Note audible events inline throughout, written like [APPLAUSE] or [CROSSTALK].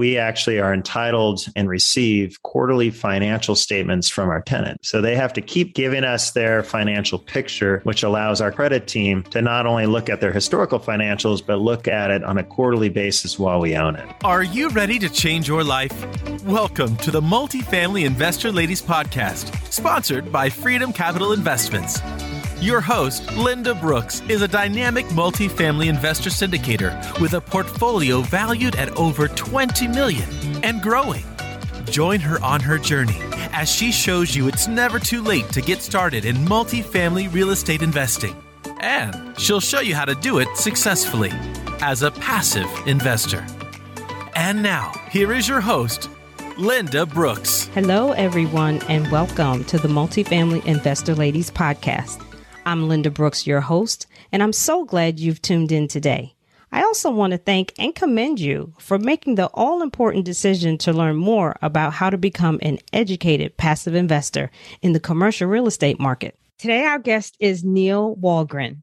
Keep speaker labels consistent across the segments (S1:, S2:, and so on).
S1: we actually are entitled and receive quarterly financial statements from our tenant. So they have to keep giving us their financial picture, which allows our credit team to not only look at their historical financials, but look at it on a quarterly basis while we own it.
S2: Are you ready to change your life? Welcome to the Multifamily Investor Ladies Podcast, sponsored by Freedom Capital Investments. Your host, Linda Brooks, is a dynamic multifamily investor syndicator with a portfolio valued at over 20 million and growing. Join her on her journey as she shows you it's never too late to get started in multifamily real estate investing. And she'll show you how to do it successfully as a passive investor. And now, here is your host, Linda Brooks.
S3: Hello, everyone, and welcome to the Multifamily Investor Ladies Podcast. I'm Linda Brooks, your host, and I'm so glad you've tuned in today. I also want to thank and commend you for making the all important decision to learn more about how to become an educated passive investor in the commercial real estate market. Today, our guest is Neil Walgren.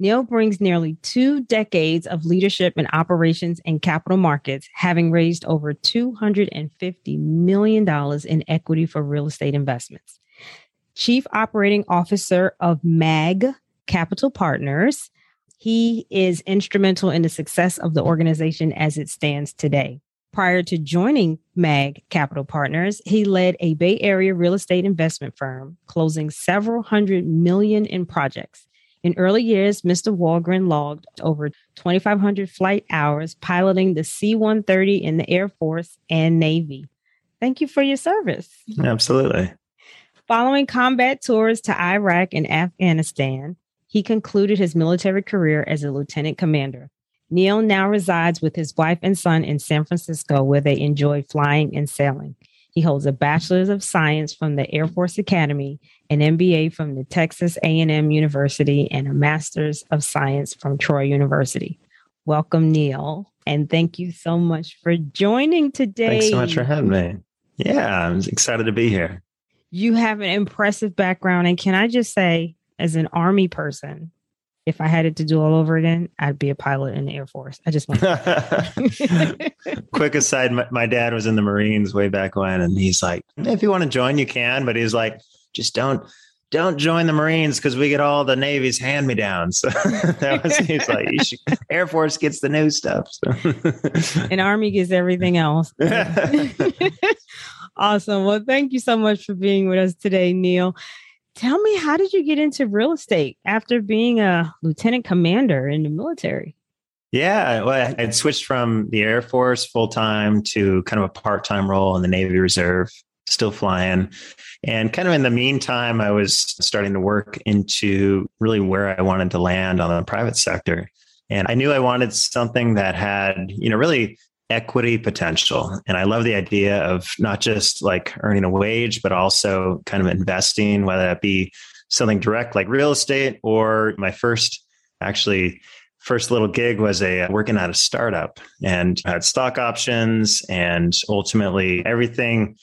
S3: Neil brings nearly two decades of leadership in operations and capital markets, having raised over $250 million in equity for real estate investments. Chief Operating Officer of MAG Capital Partners. He is instrumental in the success of the organization as it stands today. Prior to joining MAG Capital Partners, he led a Bay Area real estate investment firm, closing several hundred million in projects. In early years, Mr. Walgren logged over 2,500 flight hours piloting the C 130 in the Air Force and Navy. Thank you for your service.
S1: Absolutely.
S3: Following combat tours to Iraq and Afghanistan, he concluded his military career as a lieutenant commander. Neil now resides with his wife and son in San Francisco, where they enjoy flying and sailing. He holds a bachelor's of science from the Air Force Academy, an MBA from the Texas A&M University, and a master's of science from Troy University. Welcome, Neil, and thank you so much for joining today.
S1: Thanks so much for having me. Yeah, I'm excited to be here
S3: you have an impressive background. And can I just say, as an army person, if I had it to do all over again, I'd be a pilot in the Air Force. I just want [LAUGHS]
S1: quick aside. My, my, dad was in the Marines way back when, and he's like, "If you want to join, you can," but he's like, "Just don't." Don't join the Marines because we get all the Navy's hand me downs. So [LAUGHS] that was he's like, should, Air Force gets the new stuff. [LAUGHS]
S3: So. An Army gets everything else. Awesome. Well, thank you so much for being with us today, Neil. Tell me, how did you get into real estate after being a lieutenant commander in the military?
S1: Yeah, well, I'd switched from the Air Force full time to kind of a part time role in the Navy Reserve, still flying. And kind of in the meantime, I was starting to work into really where I wanted to land on the private sector. And I knew I wanted something that had, you know, really equity potential. And I love the idea of not just like earning a wage, but also kind of investing, whether that be something direct like real estate or my first actually first little gig was a working at a startup and had stock options and ultimately everything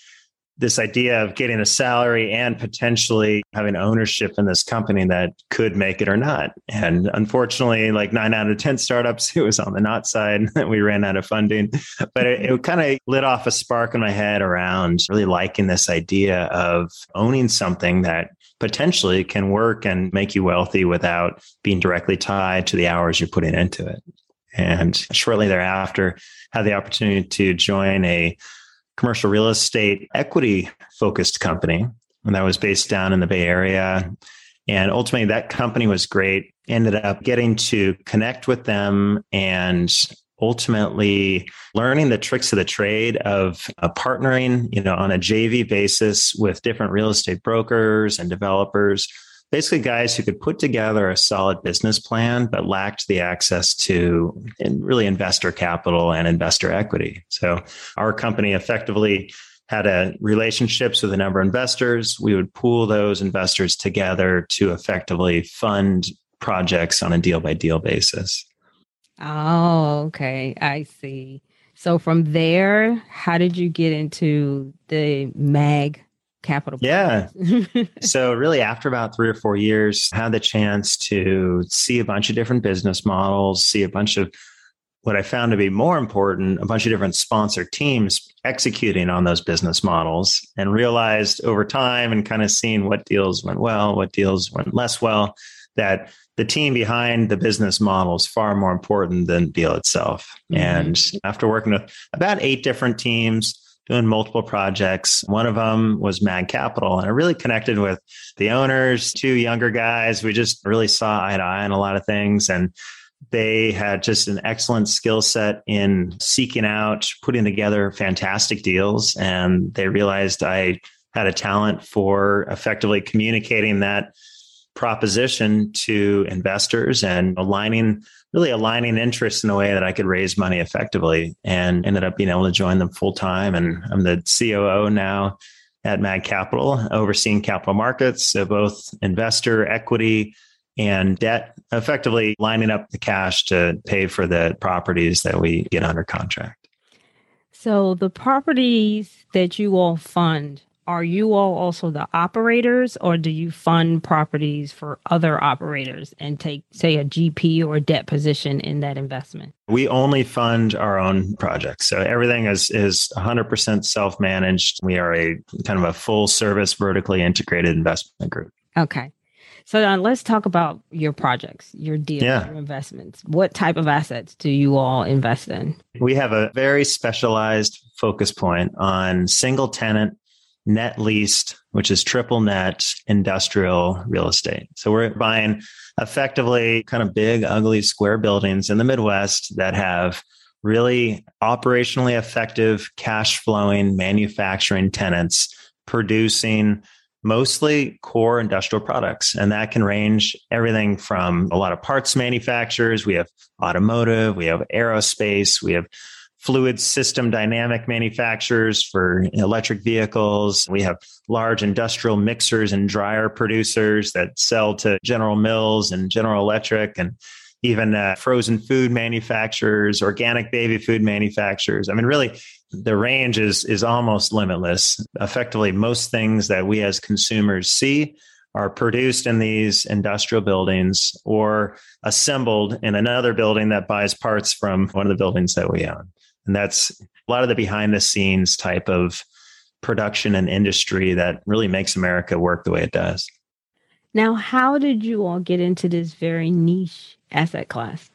S1: this idea of getting a salary and potentially having ownership in this company that could make it or not. And unfortunately, like nine out of 10 startups, [LAUGHS] it was on the not side. [LAUGHS] we ran out of funding. But it, it kind of lit off a spark in my head around really liking this idea of owning something that potentially can work and make you wealthy without being directly tied to the hours you're putting into it. And shortly thereafter, had the opportunity to join a commercial real estate equity focused company. And that was based down in the Bay Area. And ultimately, that company was great. Ended up getting to connect with them and ultimately learning the tricks of the trade of uh, partnering, you know, on a JV basis with different real estate brokers and developers basically guys who could put together a solid business plan, but lacked the access to really investor capital and investor equity. So our company effectively had a relationships with a number of investors. We would pool those investors together to effectively fund projects on a deal by deal basis.
S3: Oh, okay. I see. So from there, how did you get into the MAG capital.
S1: Yeah. [LAUGHS] so really after about three or four years, had the chance to see a bunch of different business models, see a bunch of what I found to be more important, a bunch of different sponsor teams executing on those business models and realized over time and kind of seeing what deals went well, what deals went less well, that the team behind the business model is far more important than the deal itself. Mm-hmm. And after working with about eight different teams, doing multiple projects. One of them was Mag Capital, and I really connected with the owners, two younger guys. We just really saw eye to eye on a lot of things. And they had just an excellent skill set in seeking out, putting together fantastic deals. And they realized I had a talent for effectively communicating that proposition to investors and aligning really aligning interests in a way that I could raise money effectively and ended up being able to join them full time. And I'm the COO now at Mag Capital, overseeing capital markets, so both investor equity and debt, effectively lining up the cash to pay for the properties that we get under contract.
S3: So the properties that you all fund, are you all also the operators or do you fund properties for other operators and take say a gp or debt position in that investment
S1: we only fund our own projects so everything is is 100% self-managed we are a kind of a full service vertically integrated investment group
S3: okay so now let's talk about your projects, your deals, yeah. your investments. What type of assets do you all invest in?
S1: We have a very specialized focus point on single tenant net leased, which is triple net industrial real estate. So we're buying effectively kind of big, ugly square buildings in the Midwest that have really operationally effective cash flowing manufacturing tenants producing mostly core industrial products. And that can range everything from a lot of parts manufacturers. We have automotive, we have aerospace, we have fluid system dynamic manufacturers for electric vehicles. We have large industrial mixers and dryer producers that sell to General Mills and General Electric and even uh, frozen food manufacturers, organic baby food manufacturers. I mean, really, the range is is almost limitless. Effectively, most things that we as consumers see are produced in these industrial buildings or assembled in another building that buys parts from one of the buildings that we own. And that's a lot of the behind the scenes type of production and industry that really makes America work the way it does.
S3: Now, how did you all get into this very niche asset class?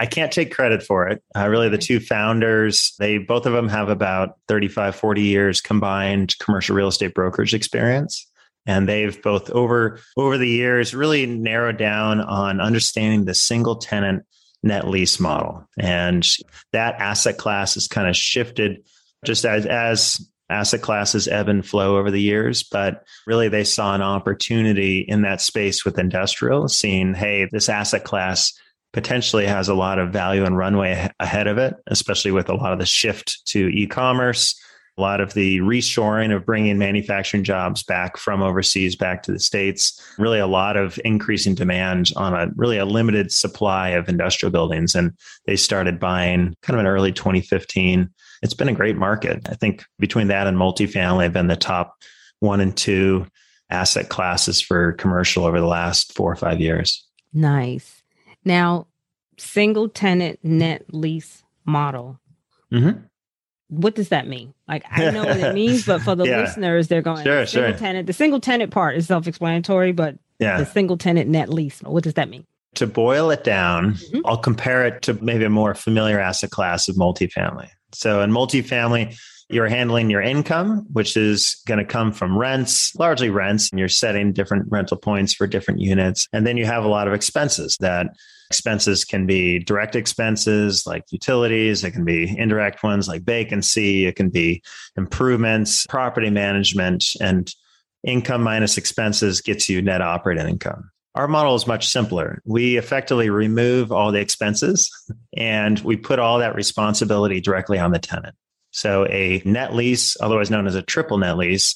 S1: I can't take credit for it. Uh, really, the two founders, they both of them have about 35, 40 years combined commercial real estate brokerage experience. And they've both over over the years really narrowed down on understanding the single tenant net lease model. And that asset class has kind of shifted just as, as asset classes ebb and flow over the years. But really, they saw an opportunity in that space with industrial, seeing, hey, this asset class potentially has a lot of value and runway ahead of it, especially with a lot of the shift to e commerce a lot of the reshoring of bringing manufacturing jobs back from overseas back to the states. Really a lot of increasing demand on a really a limited supply of industrial buildings. And they started buying kind of in early 2015 it's been a great market. I think between that and multifamily have been the top one and two asset classes for commercial over the last four or five years.
S3: Nice. Now single tenant net lease model. Mm-hmm what does that mean? Like I know what it means, but for [LAUGHS] the yeah. listeners, they're going sure, single sure. tenant. The single tenant part is self-explanatory, but yeah. the single tenant net lease, what does that mean?
S1: To boil it down, mm-hmm. I'll compare it to maybe a more familiar asset class of multifamily. So in multifamily, you're handling your income, which is going to come from rents, largely rents, and you're setting different rental points for different units. And then you have a lot of expenses that expenses can be direct expenses like utilities, it can be indirect ones like vacancy, it can be improvements, property management, and income minus expenses gets you net operating income. Our model is much simpler. We effectively remove all the expenses and we put all that responsibility directly on the tenant. So a net lease, otherwise known as a triple net lease,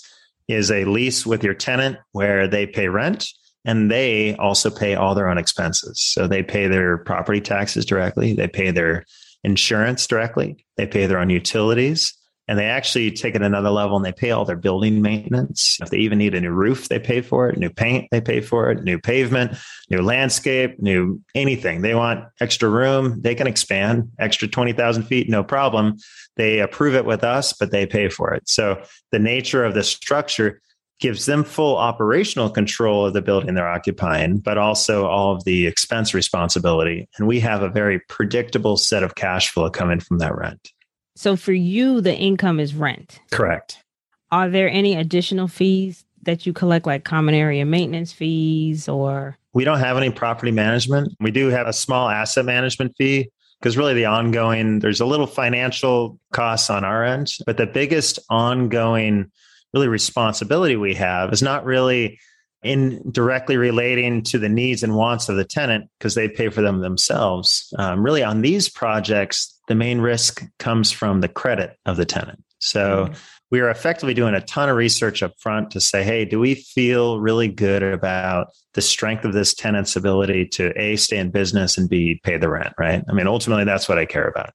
S1: is a lease with your tenant where they pay rent and they also pay all their own expenses. So they pay their property taxes directly, they pay their insurance directly, they pay their own utilities, And they actually take it another level and they pay all their building maintenance. If they even need a new roof, they pay for it. New paint, they pay for it. New pavement, new landscape, new anything. They want extra room. They can expand extra 20,000 feet, no problem. They approve it with us, but they pay for it. So the nature of the structure gives them full operational control of the building they're occupying, but also all of the expense responsibility. And we have a very predictable set of cash flow coming from that rent.
S3: So for you, the income is rent.
S1: Correct.
S3: Are there any additional fees that you collect, like common area maintenance fees or?
S1: We don't have any property management. We do have a small asset management fee because really the ongoing, there's a little financial costs on our end, but the biggest ongoing really responsibility we have is not really in directly relating to the needs and wants of the tenant because they pay for them themselves. Um, really, on these projects, the main risk comes from the credit of the tenant. So mm-hmm. we are effectively doing a ton of research up front to say, hey, do we feel really good about the strength of this tenant's ability to A, stay in business and B, pay the rent, right? I mean, ultimately, that's what I care about.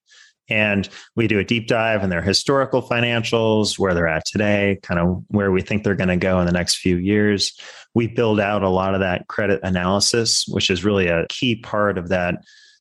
S1: And we do a deep dive in their historical financials, where they're at today, kind of where we think they're going to go in the next few years. We build out a lot of that credit analysis, which is really a key part of that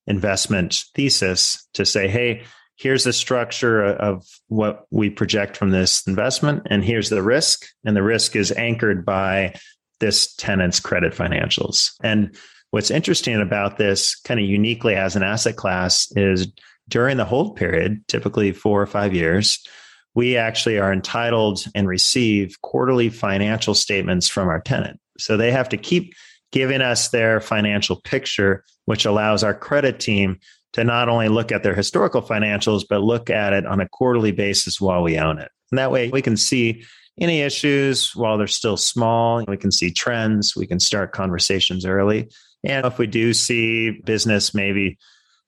S1: investment thesis to say, hey, here's the structure of what we project from this investment, and here's the risk. And the risk is anchored by this tenant's credit financials. And what's interesting about this, kind of uniquely as an asset class, is during the hold period, typically four or five years, we actually are entitled and receive quarterly financial statements from our tenant. So they have to keep giving us their financial picture, which allows our credit team to not only look at their historical financials, but look at it on a quarterly basis while we own it. And that way we can see any issues while they're still small. We can see trends. We can start conversations early. And if we do see business maybe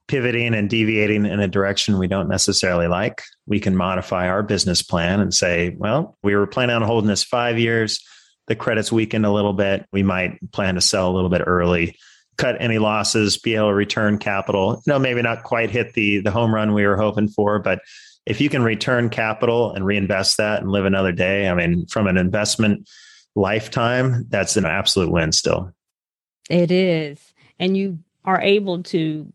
S1: pivoting and deviating in a direction we don't necessarily like, we can modify our business plan and say, well, we were planning on holding this five years. The credits weakened a little bit. We might plan to sell a little bit early, cut any losses, be able to return capital. You know, maybe not quite hit the the home run we were hoping for, but if you can return capital and reinvest that and live another day, I mean, from an investment lifetime, that's an absolute win still.
S3: It is. And you are able to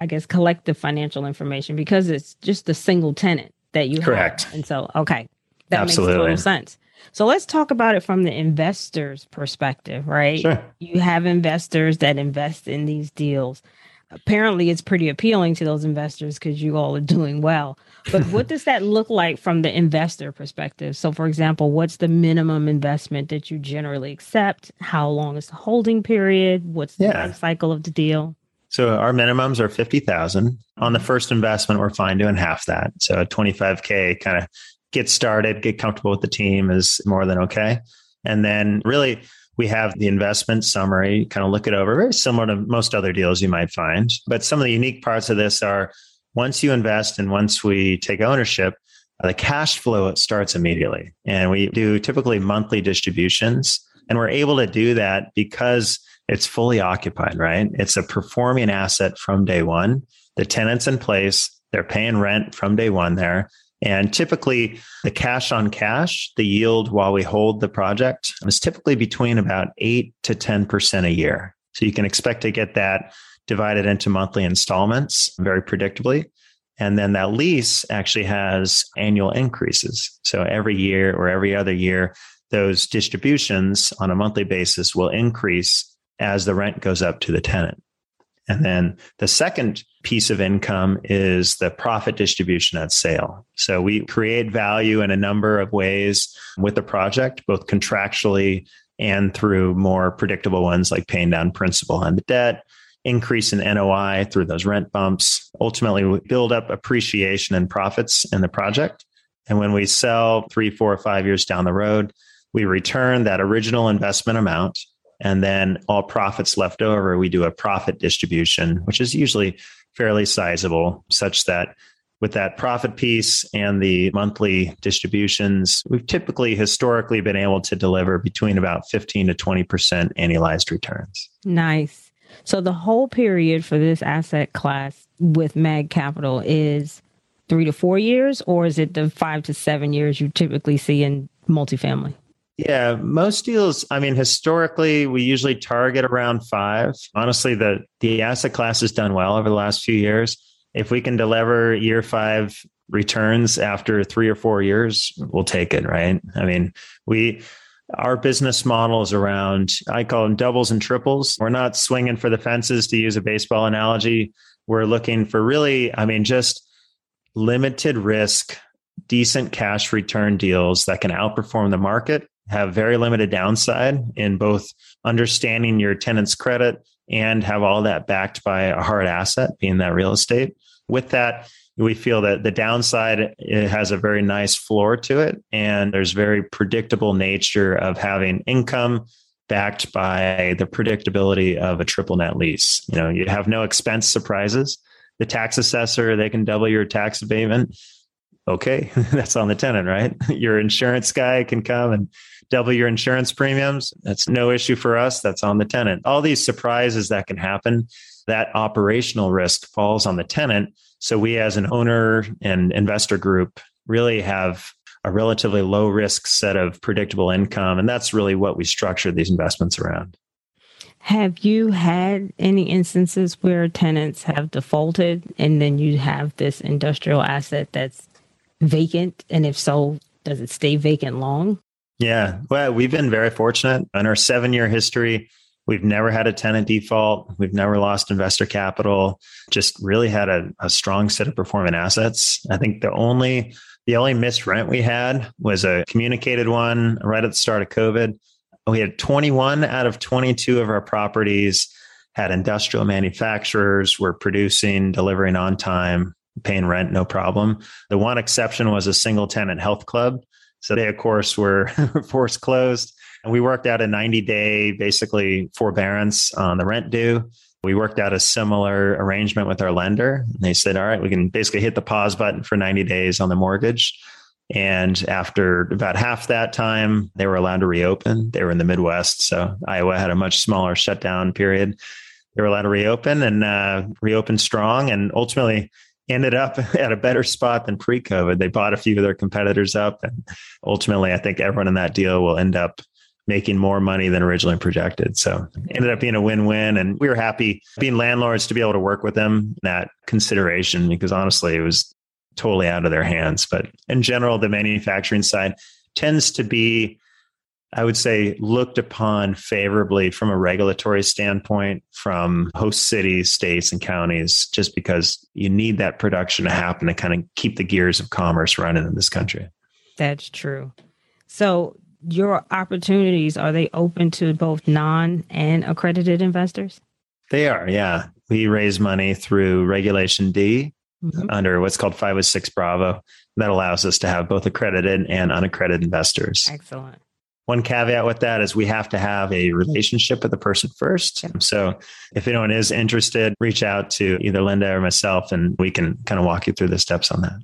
S3: I guess, collect the financial information because it's just a single tenant that you
S1: Correct.
S3: have. And so, okay, that
S1: Absolutely.
S3: makes total sense. So let's talk about it from the investor's perspective, right?
S1: Sure.
S3: You have investors that invest in these deals. Apparently, it's pretty appealing to those investors because you all are doing well. But [LAUGHS] what does that look like from the investor perspective? So, for example, what's the minimum investment that you generally accept? How long is the holding period? What's the
S1: Yeah.
S3: life cycle of the deal?
S1: So our minimums are 50,000. On the mm-hmm. first investment, we're fine doing half that. So 25K kind of get started, get comfortable with the team is more than okay. And then really we have the investment summary, kind of look it over, very similar to most other deals you might find. But some of the unique parts of this are once you invest and once we take ownership, the cash flow starts immediately. And we do typically monthly distributions. And we're able to do that because it's fully occupied, right? It's a performing asset from day one. The tenant's in place, they're paying rent from day one there. And typically, the cash on cash, the yield while we hold the project is typically between about 8 to 10% a year. So you can expect to get that divided into monthly installments very predictably. And then that lease actually has annual increases. So every year or every other year, those distributions on a monthly basis will increase as the rent goes up to the tenant. And then the second piece of income is the profit distribution at sale. So we create value in a number of ways with the project, both contractually and through more predictable ones like paying down principal on the debt, increase in NOI through those rent bumps. Ultimately, we build up appreciation and profits in the project. And when we sell three, four, or five years down the road, we return that original investment amount and then all profits left over, we do a profit distribution, which is usually fairly sizable, such that with that profit piece and the monthly distributions, we've typically historically been able to deliver between about 15 to 20% annualized returns.
S3: Nice. So the whole period for this asset class with Mag Capital is three to four years, or is it the five to seven years you typically see in multifamily?
S1: Yeah, most deals, I mean, historically, we usually target around five. Honestly, the, the asset class has done well over the last few years. If we can deliver year five returns after three or four years, we'll take it, right? I mean, we, our business model is around, I call them doubles and triples. We're not swinging for the fences to use a baseball analogy. We're looking for really, I mean, just limited risk, decent cash return deals that can outperform the market, have very limited downside in both understanding your tenant's credit and have all that backed by a hard asset, being that real estate. With that, we feel that the downside it has a very nice floor to it and there's very predictable nature of having income backed by the predictability of a triple net lease. You know you have no expense surprises. The tax assessor they can double your tax abatement. Okay [LAUGHS] that's on the tenant right? [LAUGHS] Your insurance guy can come and double your insurance premiums that's no issue for us that's on the tenant all these surprises that can happen that operational risk falls on the tenant so we, as an owner and investor group, really have a relatively low risk set of predictable income. And that's really what we structure these investments around.
S3: Have you had any instances where tenants have defaulted and then you have this industrial asset that's vacant? And if so, does it stay vacant long?
S1: Yeah. Well, we've been very fortunate in our seven year history. We've never had a tenant default. We've never lost investor capital. Just really had a, a strong set of performing assets. I think the only the only missed rent we had was a communicated one right at the start of COVID. We had 21 out of 22 of our properties had industrial manufacturers were producing, delivering on time, paying rent, no problem. The one exception was a single tenant health club. So they, of course, were [LAUGHS] forced closed. And we worked out a 90 day, basically forbearance on the rent due. We worked out a similar arrangement with our lender. And they said, all right, we can basically hit the pause button for 90 days on the mortgage. And after about half that time, they were allowed to reopen. They were in the Midwest. So Iowa had a much smaller shutdown period. They were allowed to reopen and uh, reopen strong and ultimately ended up [LAUGHS] at a better spot than pre COVID. They bought a few of their competitors up. And ultimately, I think everyone in that deal will end up making more money than originally projected. So ended up being a win-win. And we were happy being landlords to be able to work with them that consideration because honestly, it was totally out of their hands. But in general, the manufacturing side tends to be, I would say, looked upon favorably from a regulatory standpoint from host cities, states, and counties, just because you need that production to happen to kind of keep the gears of commerce running in this country.
S3: That's true. So your opportunities are they open to both non and accredited investors?
S1: They are, yeah. We raise money through Regulation D mm-hmm. under what's called 506 Bravo. That allows us to have both accredited and unaccredited investors.
S3: Excellent.
S1: One caveat with that is we have to have a relationship with the person first. So if anyone is interested, reach out to either Linda or myself and we can kind of walk you through the steps on that.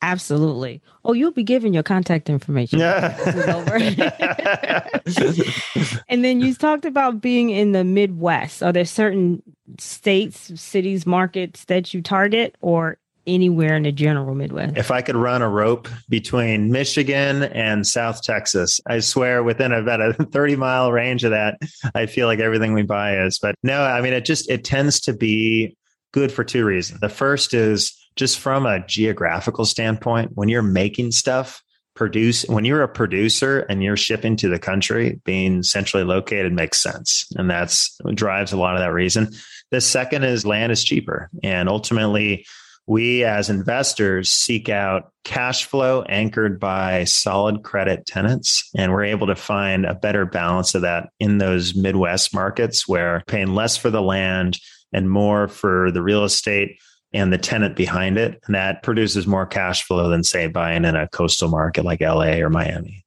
S3: Absolutely. Oh, you'll be giving your contact information. Yeah. [LAUGHS] [LAUGHS] and then you talked about being in the Midwest. Are there certain states, cities, markets that you target or anywhere in the general Midwest?
S1: If I could run a rope between Michigan and South Texas, I swear within about a [LAUGHS] 30 mile range of that, I feel like everything we buy is. But no, I mean, it just, it tends to be good for two reasons. The first is just from a geographical standpoint, when you're making stuff, produce when you're a producer and you're shipping to the country, being centrally located makes sense. And that's drives a lot of that reason. The second is land is cheaper. And ultimately, we as investors seek out cash flow anchored by solid credit tenants. And we're able to find a better balance of that in those Midwest markets where paying less for the land and more for the real estate and the tenant behind it. And that produces more cash flow than, say, buying in a coastal market like LA or Miami.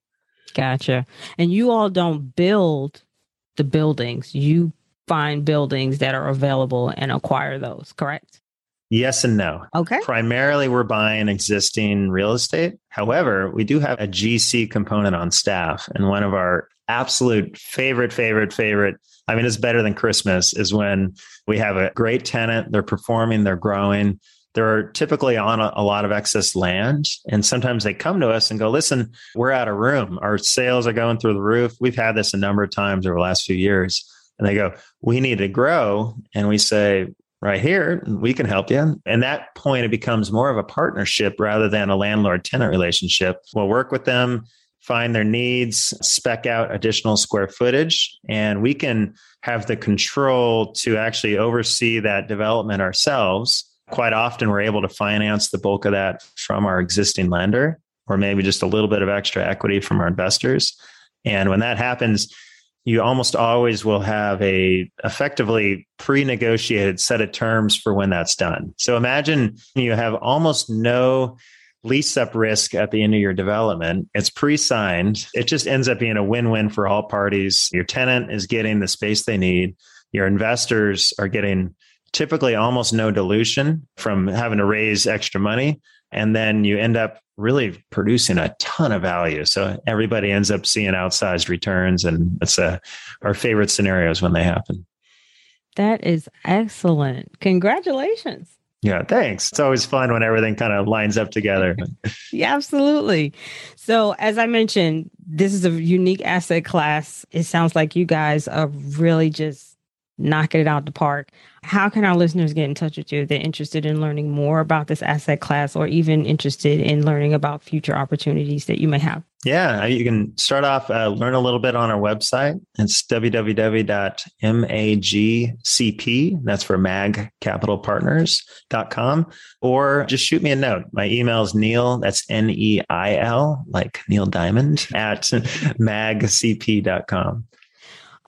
S3: Gotcha. And you all don't build the buildings, you find buildings that are available and acquire those, correct?
S1: Yes and no.
S3: Okay.
S1: Primarily, we're buying existing real estate. However, we do have a GC component on staff. And one of our absolute favorite, favorite, favorite I mean, it's better than Christmas is when we have a great tenant, they're performing, they're growing, they're typically on a, a, lot of excess land. And sometimes they come to us and go, listen, we're out of room. Our sales are going through the roof. We've had this a number of times over the last few years. And they go, we need to grow. And we say, right here, we can help you. And that point, it becomes more of a partnership rather than a landlord tenant relationship. We'll work with them, find their needs, spec out additional square footage, and we can have the control to actually oversee that development ourselves. Quite often, we're able to finance the bulk of that from our existing lender, or maybe just a little bit of extra equity from our investors. And when that happens, you almost always will have a effectively pre-negotiated set of terms for when that's done. So imagine you have almost no lease up risk at the end of your development. It's pre-signed. It just ends up being a win-win for all parties. Your tenant is getting the space they need. Your investors are getting typically almost no dilution from having to raise extra money. And then you end up really producing a ton of value. So everybody ends up seeing outsized returns. And it's a, uh, our favorite scenarios when they happen.
S3: That is excellent. Congratulations.
S1: Yeah, thanks. It's always fun when everything kind of lines up together. [LAUGHS]
S3: yeah, absolutely. So, as I mentioned, this is a unique asset class. It sounds like you guys are really just knocking it out the park. How can our listeners get in touch with you if they're interested in learning more about this asset class or even interested in learning about future opportunities that you may have?
S1: Yeah, you can start off, uh, learn a little bit on our website. It's www.magcp, that's for magcapitalpartners.com, or just shoot me a note. My email is Neil, that's N E I L, like Neil Diamond, at [LAUGHS] magcp.com.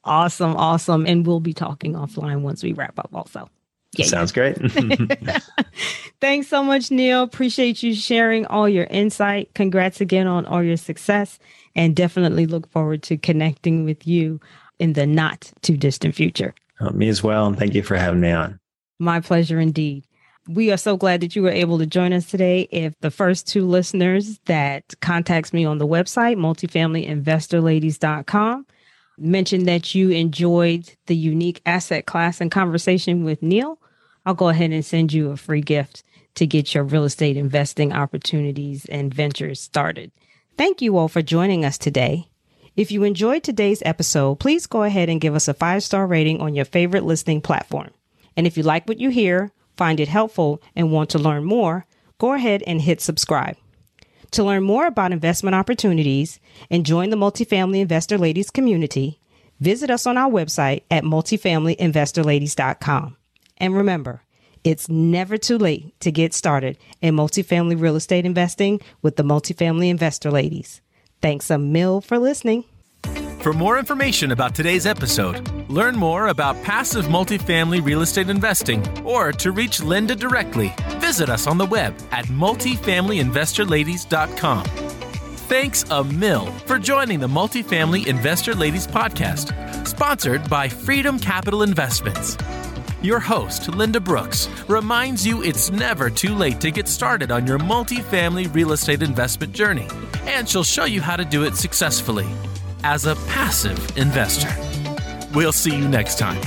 S3: Awesome, awesome. And we'll be talking offline once we wrap up also.
S1: Yeah, Sounds great. [LAUGHS]
S3: Thanks so much, Neil. Appreciate you sharing all your insight. Congrats again on all your success and definitely look forward to connecting with you in the not too distant future.
S1: Oh, me as well. And thank you for having me on.
S3: My pleasure indeed. We are so glad that you were able to join us today. If the first two listeners that contacts me on the website, multifamilyinvestorladies.com, mentioned that you enjoyed the unique asset class and conversation with Neil, I'll go ahead and send you a free gift to get your real estate investing opportunities and ventures started. Thank you all for joining us today. If you enjoyed today's episode, please go ahead and give us a five star rating on your favorite listening platform. And if you like what you hear, find it helpful, and want to learn more, go ahead and hit subscribe. To learn more about investment opportunities and join the Multifamily Investor Ladies community, visit us on our website at multifamilyinvestorladies.com. And remember, it's never too late to get started in multifamily real estate investing with the Multifamily Investor Ladies. Thanks a mill for listening.
S2: For more information about today's episode, learn more about passive multifamily real estate investing, or to reach Linda directly, visit us on the web at multifamilyinvestorladies.com. Thanks a mill for joining the Multifamily Investor Ladies podcast, sponsored by Freedom Capital Investments. Your host, Linda Brooks, reminds you it's never too late to get started on your multifamily real estate investment journey, and she'll show you how to do it successfully as a passive investor. We'll see you next time.